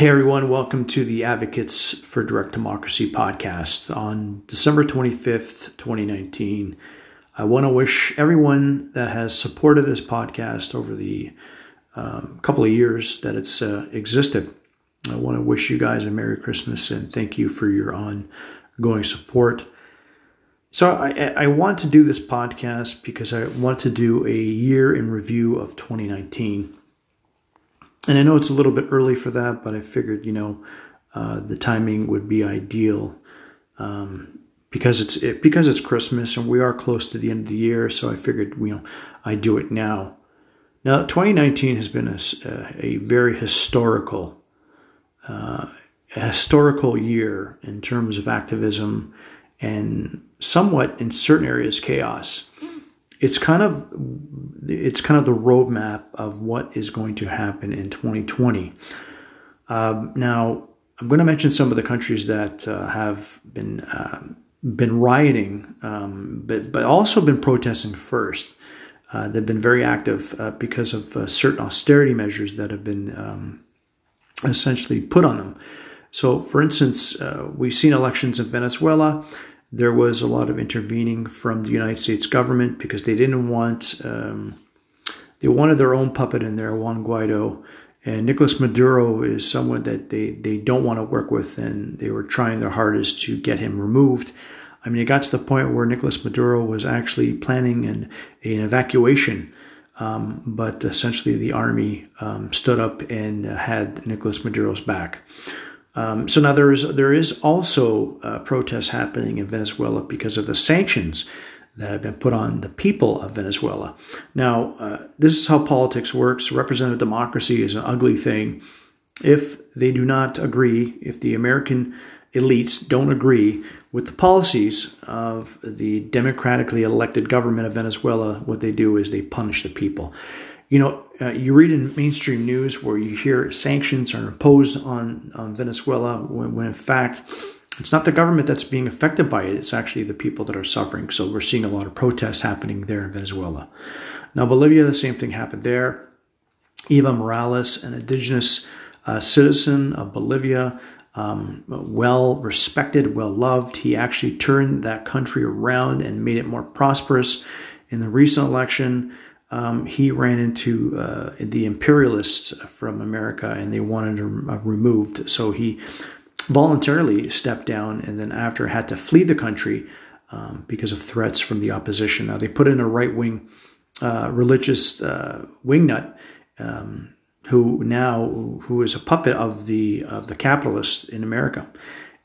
Hey everyone, welcome to the Advocates for Direct Democracy podcast on December 25th, 2019. I want to wish everyone that has supported this podcast over the um, couple of years that it's uh, existed. I want to wish you guys a Merry Christmas and thank you for your ongoing support. So, I, I want to do this podcast because I want to do a year in review of 2019. And I know it's a little bit early for that, but I figured, you know, uh, the timing would be ideal um, because it's it, because it's Christmas and we are close to the end of the year. So I figured, you know, I do it now. Now, 2019 has been a, a very historical, uh, a historical year in terms of activism and somewhat in certain areas chaos it's kind of it's kind of the roadmap of what is going to happen in 2020. Um, now, I'm going to mention some of the countries that uh, have been uh, been rioting, um, but but also been protesting first. Uh, they've been very active uh, because of uh, certain austerity measures that have been um, essentially put on them. So, for instance, uh, we've seen elections in Venezuela. There was a lot of intervening from the United States government because they didn't want, um, they wanted their own puppet in there, Juan Guaido. And Nicolas Maduro is someone that they, they don't want to work with, and they were trying their hardest to get him removed. I mean, it got to the point where Nicolas Maduro was actually planning an, an evacuation, um, but essentially the army um, stood up and had Nicolas Maduro's back. Um, so now there is there is also uh, protests happening in Venezuela because of the sanctions that have been put on the people of Venezuela. Now, uh, this is how politics works. Representative democracy is an ugly thing. If they do not agree, if the American elites don't agree with the policies of the democratically elected government of Venezuela, what they do is they punish the people. You know, uh, you read in mainstream news where you hear sanctions are imposed on, on Venezuela when, when in fact it's not the government that's being affected by it, it's actually the people that are suffering. So we're seeing a lot of protests happening there in Venezuela. Now, Bolivia, the same thing happened there. Evo Morales, an indigenous uh, citizen of Bolivia, um, well respected, well loved. He actually turned that country around and made it more prosperous. In the recent election, um, he ran into uh, the imperialists from America and they wanted him uh, removed. So he voluntarily stepped down and then, after, had to flee the country um, because of threats from the opposition. Now, they put in a right wing uh, religious uh, wingnut. Um, who now who is a puppet of the of the capitalists in America,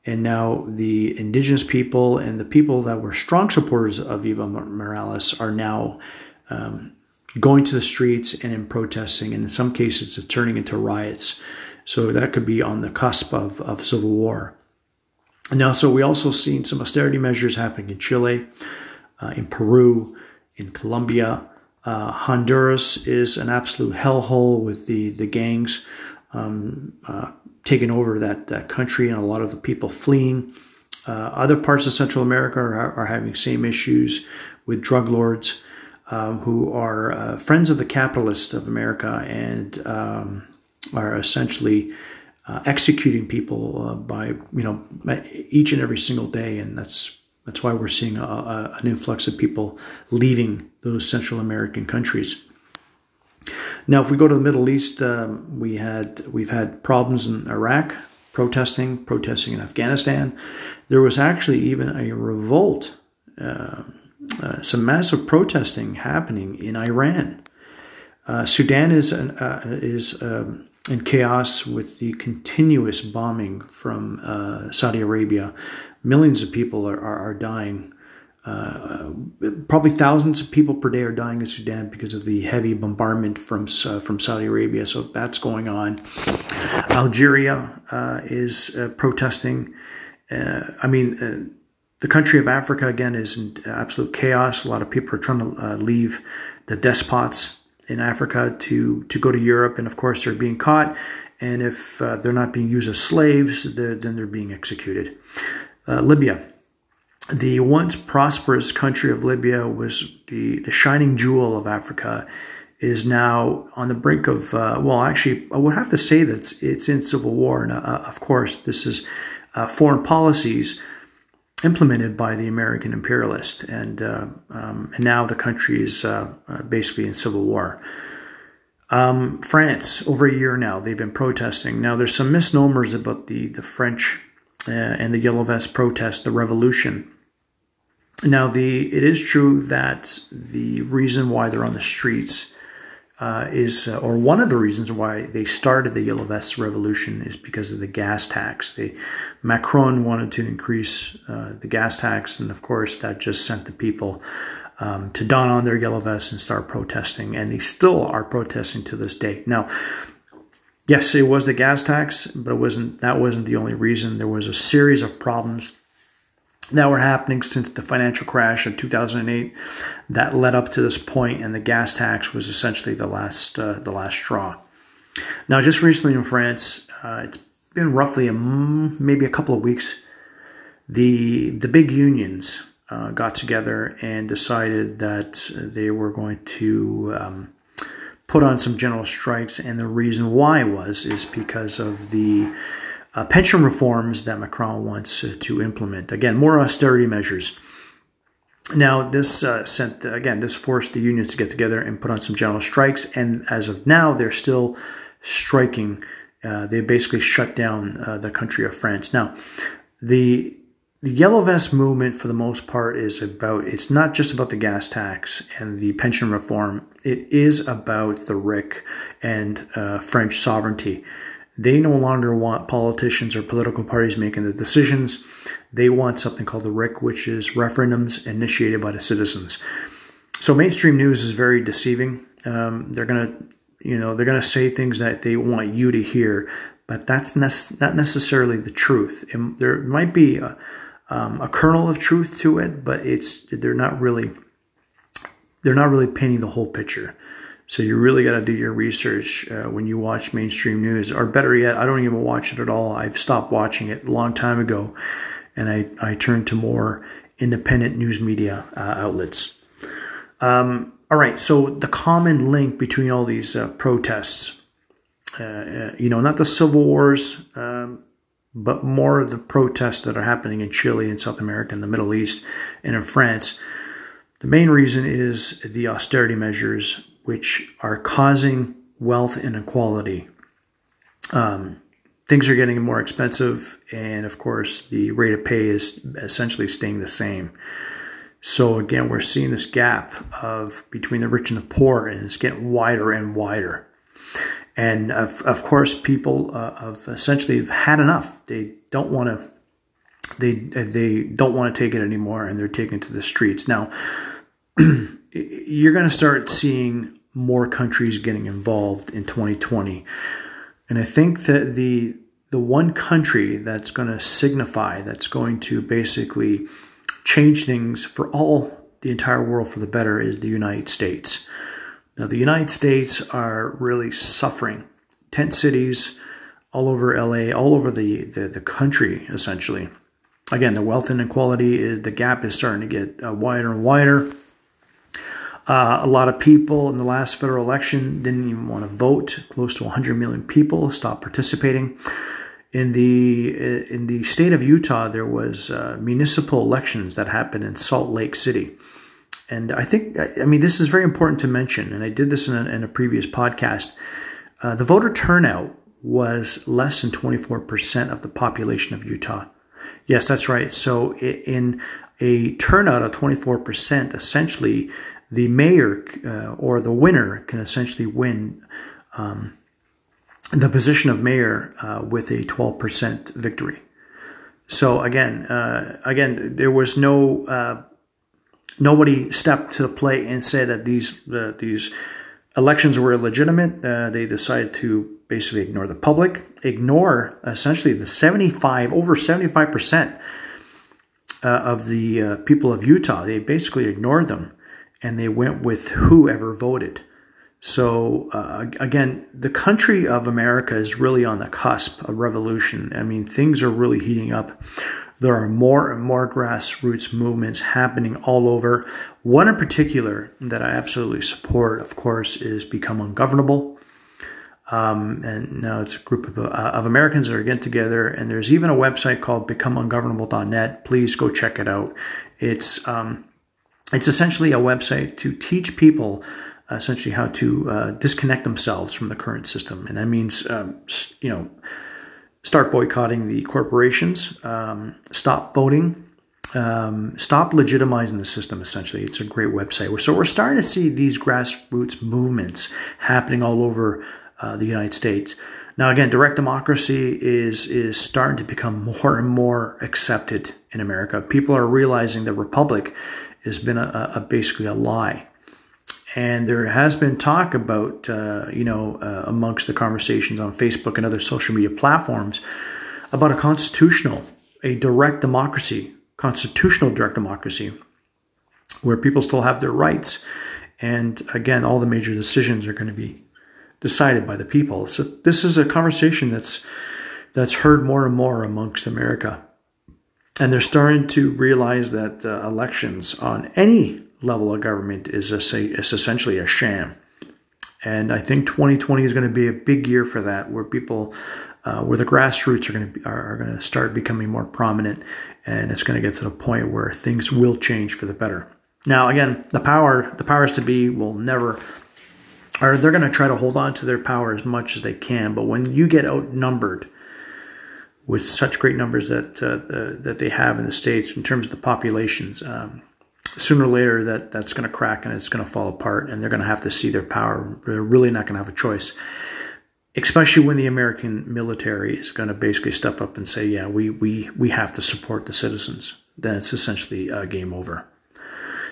and now the indigenous people and the people that were strong supporters of Evo Morales are now um, going to the streets and in protesting, and in some cases, it's turning into riots. So that could be on the cusp of, of civil war. Now, so we also seen some austerity measures happening in Chile, uh, in Peru, in Colombia. Uh, Honduras is an absolute hellhole with the the gangs um, uh, taking over that, that country and a lot of the people fleeing. Uh, other parts of Central America are, are having same issues with drug lords um, who are uh, friends of the capitalists of America and um, are essentially uh, executing people uh, by you know each and every single day, and that's that's why we're seeing a, a, an influx of people leaving those Central American countries. Now, if we go to the Middle East, um, we had we've had problems in Iraq, protesting, protesting in Afghanistan. There was actually even a revolt. Uh, uh, some massive protesting happening in Iran. Uh, Sudan is uh, is um, in chaos with the continuous bombing from uh, Saudi Arabia. Millions of people are, are, are dying. Uh, probably thousands of people per day are dying in Sudan because of the heavy bombardment from from Saudi Arabia. So that's going on. Algeria is protesting. I mean the country of Africa, again, is in absolute chaos. A lot of people are trying to uh, leave the despots in Africa to, to go to Europe, and of course, they're being caught. And if uh, they're not being used as slaves, they're, then they're being executed. Uh, Libya. The once prosperous country of Libya was the, the shining jewel of Africa. is now on the brink of, uh, well, actually, I would have to say that it's, it's in civil war. And uh, of course, this is uh, foreign policies implemented by the American imperialist. And, uh, um, and now the country is uh, uh, basically in civil war. Um, France, over a year now, they've been protesting. Now, there's some misnomers about the, the French and the Yellow Vest protest, the revolution. Now, the it is true that the reason why they're on the streets uh, is, uh, or one of the reasons why they started the Yellow Vests Revolution is because of the gas tax. They, Macron wanted to increase uh, the gas tax, and of course, that just sent the people um, to don on their yellow vests and start protesting, and they still are protesting to this day. Now, yes, it was the gas tax, but it wasn't. That wasn't the only reason. There was a series of problems that were happening since the financial crash of 2008 that led up to this point, and the gas tax was essentially the last uh, the last straw. Now, just recently in France, uh, it's been roughly a, maybe a couple of weeks. The the big unions uh, got together and decided that they were going to um, put on some general strikes, and the reason why was is because of the uh, pension reforms that Macron wants uh, to implement. Again, more austerity measures. Now, this uh, sent again, this forced the unions to get together and put on some general strikes, and as of now, they're still striking. Uh, they basically shut down uh, the country of France. Now, the the yellow vest movement, for the most part, is about. It's not just about the gas tax and the pension reform. It is about the RIC and uh, French sovereignty. They no longer want politicians or political parties making the decisions. They want something called the RIC, which is referendums initiated by the citizens. So mainstream news is very deceiving. Um, they're gonna, you know, they're gonna say things that they want you to hear, but that's ne- not necessarily the truth. It, there might be a, um, a kernel of truth to it, but it's they're not really they're not really painting the whole picture. So you really got to do your research uh, when you watch mainstream news, or better yet, I don't even watch it at all. I've stopped watching it a long time ago, and I I turned to more independent news media uh, outlets. Um, all right, so the common link between all these uh, protests, uh, uh, you know, not the civil wars, um, but more of the protests that are happening in Chile and South America and the Middle East and in France. The main reason is the austerity measures which are causing wealth inequality. Um, things are getting more expensive, and of course, the rate of pay is essentially staying the same. So again, we're seeing this gap of between the rich and the poor, and it's getting wider and wider. And of, of course, people uh, have essentially had enough. They don't want to. They they don't want to take it anymore, and they're taken to the streets now. you're going to start seeing more countries getting involved in 2020. And I think that the the one country that's going to signify that's going to basically change things for all the entire world for the better is the United States. Now the United States are really suffering. Tent cities all over LA, all over the, the, the country essentially. Again, the wealth inequality, the gap is starting to get uh, wider and wider. Uh, a lot of people in the last federal election didn't even want to vote. Close to 100 million people stopped participating. In the in the state of Utah, there was uh, municipal elections that happened in Salt Lake City, and I think I mean this is very important to mention. And I did this in a, in a previous podcast. Uh, the voter turnout was less than 24% of the population of Utah. Yes, that's right. So in a turnout of 24%, essentially the mayor uh, or the winner can essentially win um, the position of mayor uh, with a 12% victory. So again, uh, again, there was no uh, nobody stepped to the plate and said that these these elections were illegitimate. Uh, they decided to basically ignore the public, ignore essentially the 75 over 75 percent uh, of the people of Utah. They basically ignored them and they went with whoever voted. So uh, again, the country of America is really on the cusp of revolution. I mean, things are really heating up. There are more and more grassroots movements happening all over. One in particular that I absolutely support, of course, is Become Ungovernable. Um, and now it's a group of, uh, of Americans that are getting together, and there's even a website called becomeungovernable.net. Please go check it out. It's um, it's essentially a website to teach people uh, essentially how to uh, disconnect themselves from the current system, and that means um, you know start boycotting the corporations, um, stop voting. Um, stop legitimizing the system essentially it's a great website so we're starting to see these grassroots movements happening all over uh, the United States. Now, again, direct democracy is is starting to become more and more accepted in America. People are realizing the republic has been a, a basically a lie, and there has been talk about uh, you know uh, amongst the conversations on Facebook and other social media platforms about a constitutional, a direct democracy, constitutional direct democracy, where people still have their rights, and again, all the major decisions are going to be decided by the people. So this is a conversation that's that's heard more and more amongst America, and they're starting to realize that uh, elections on any level of government is a, is essentially a sham. And I think 2020 is going to be a big year for that, where people, uh, where the grassroots are going to be, are, going to start becoming more prominent, and it's going to get to the point where things will change for the better. Now, again, the power, the powers to be, will never or they're going to try to hold on to their power as much as they can. But when you get outnumbered with such great numbers that uh, uh, that they have in the states in terms of the populations, um, sooner or later that that's going to crack and it's going to fall apart, and they're going to have to see their power. They're really not going to have a choice. Especially when the American military is going to basically step up and say, "Yeah, we we we have to support the citizens." Then it's essentially uh, game over.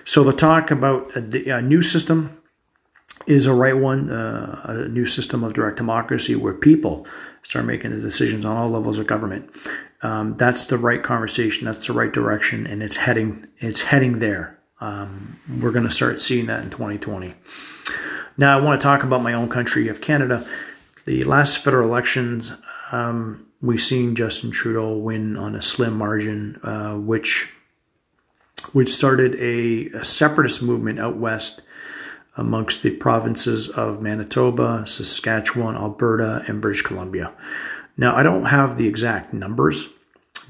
So the talk about a, a new system is a right one, uh, a new system of direct democracy where people start making the decisions on all levels of government. Um, that's the right conversation. That's the right direction, and it's heading it's heading there. Um, we're going to start seeing that in 2020. Now, I want to talk about my own country of Canada. The last federal elections, um, we've seen Justin Trudeau win on a slim margin, uh, which which started a, a separatist movement out west amongst the provinces of Manitoba, Saskatchewan, Alberta, and British Columbia. Now, I don't have the exact numbers,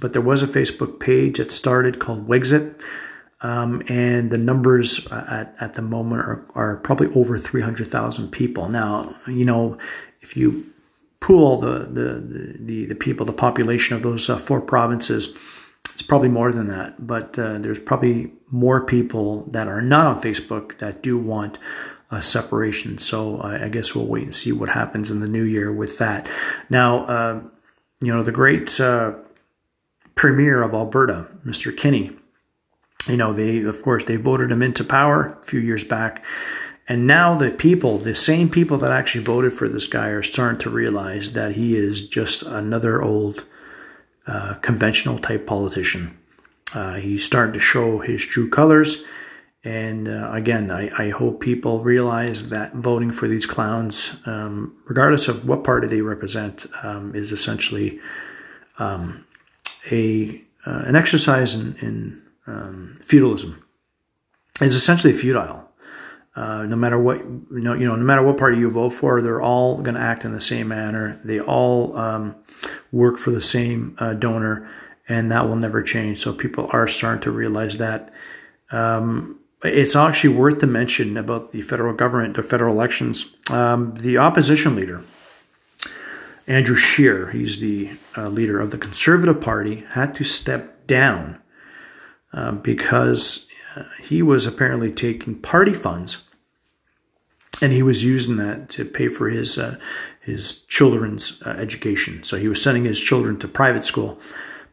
but there was a Facebook page that started called Wexit. Um, and the numbers at, at the moment are, are probably over 300,000 people. Now, you know, if you pool the, the, the, the people, the population of those uh, four provinces, it's probably more than that, but uh, there's probably more people that are not on Facebook that do want a separation. So I guess we'll wait and see what happens in the new year with that. Now, uh, you know, the great uh, premier of Alberta, Mr. Kenney, you know, they, of course, they voted him into power a few years back. And now the people, the same people that actually voted for this guy, are starting to realize that he is just another old uh, conventional type politician. Uh, he's starting to show his true colors. And uh, again, I, I, hope people realize that voting for these clowns, um, regardless of what party they represent, um, is essentially um, a uh, an exercise in, in um, feudalism. It's essentially futile. Uh, no matter what know, you know, no matter what party you vote for, they're all going to act in the same manner. They all um, work for the same uh, donor, and that will never change. So people are starting to realize that. Um, it's actually worth to mention about the federal government, the federal elections. Um, the opposition leader, Andrew Scheer, he's the uh, leader of the Conservative Party, had to step down uh, because uh, he was apparently taking party funds and he was using that to pay for his uh, his children's uh, education. So he was sending his children to private school,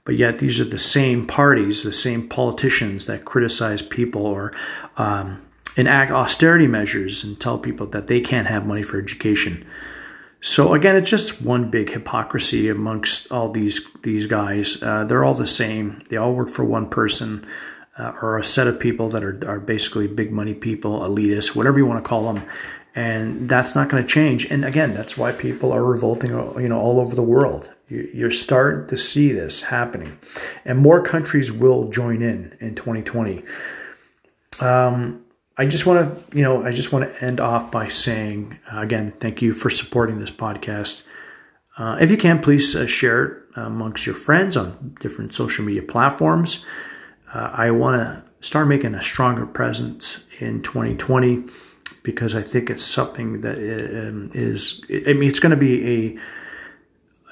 but yet these are the same parties, the same politicians that criticize people or um, enact austerity measures and tell people that they can't have money for education. So again, it's just one big hypocrisy amongst all these these guys. Uh, they're all the same. They all work for one person uh, or a set of people that are, are basically big money people, elitists, whatever you want to call them. and that's not going to change. And again, that's why people are revolting, you know, all over the world. You're starting to see this happening, and more countries will join in in 2020. Um, I just want to, you know, I just want to end off by saying again, thank you for supporting this podcast. Uh, if you can, please uh, share it amongst your friends on different social media platforms. Uh, I want to start making a stronger presence in 2020 because I think it's something that um, is. I mean, it's going to be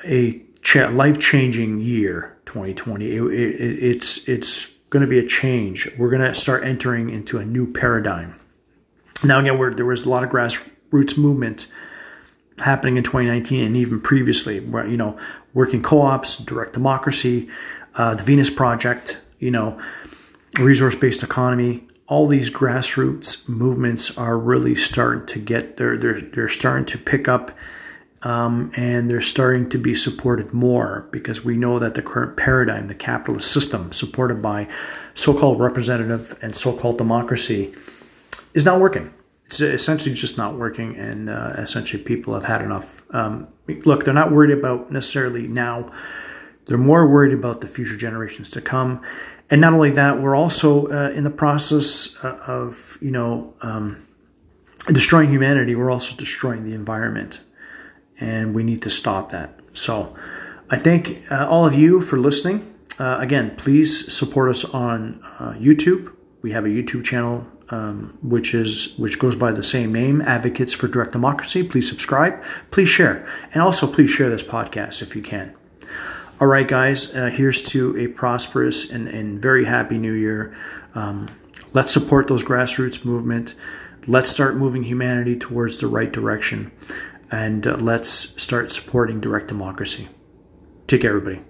a a life changing year. 2020. It, it, it's it's going to be a change. We're going to start entering into a new paradigm. Now, again, there was a lot of grassroots movement happening in 2019 and even previously, where you know, working co-ops, direct democracy, uh, the Venus Project, you know, resource-based economy, all these grassroots movements are really starting to get they're they're they're starting to pick up um, and they're starting to be supported more because we know that the current paradigm, the capitalist system, supported by so-called representative and so-called democracy, is not working. It's essentially just not working, and uh, essentially people have had enough. Um, look, they're not worried about necessarily now; they're more worried about the future generations to come and not only that, we're also uh, in the process uh, of, you know, um, destroying humanity. We're also destroying the environment, and we need to stop that. So, I thank uh, all of you for listening. Uh, again, please support us on uh, YouTube. We have a YouTube channel um, which is which goes by the same name, Advocates for Direct Democracy. Please subscribe. Please share, and also please share this podcast if you can. All right, guys, uh, here's to a prosperous and, and very happy new year. Um, let's support those grassroots movement. Let's start moving humanity towards the right direction. And uh, let's start supporting direct democracy. Take care, everybody.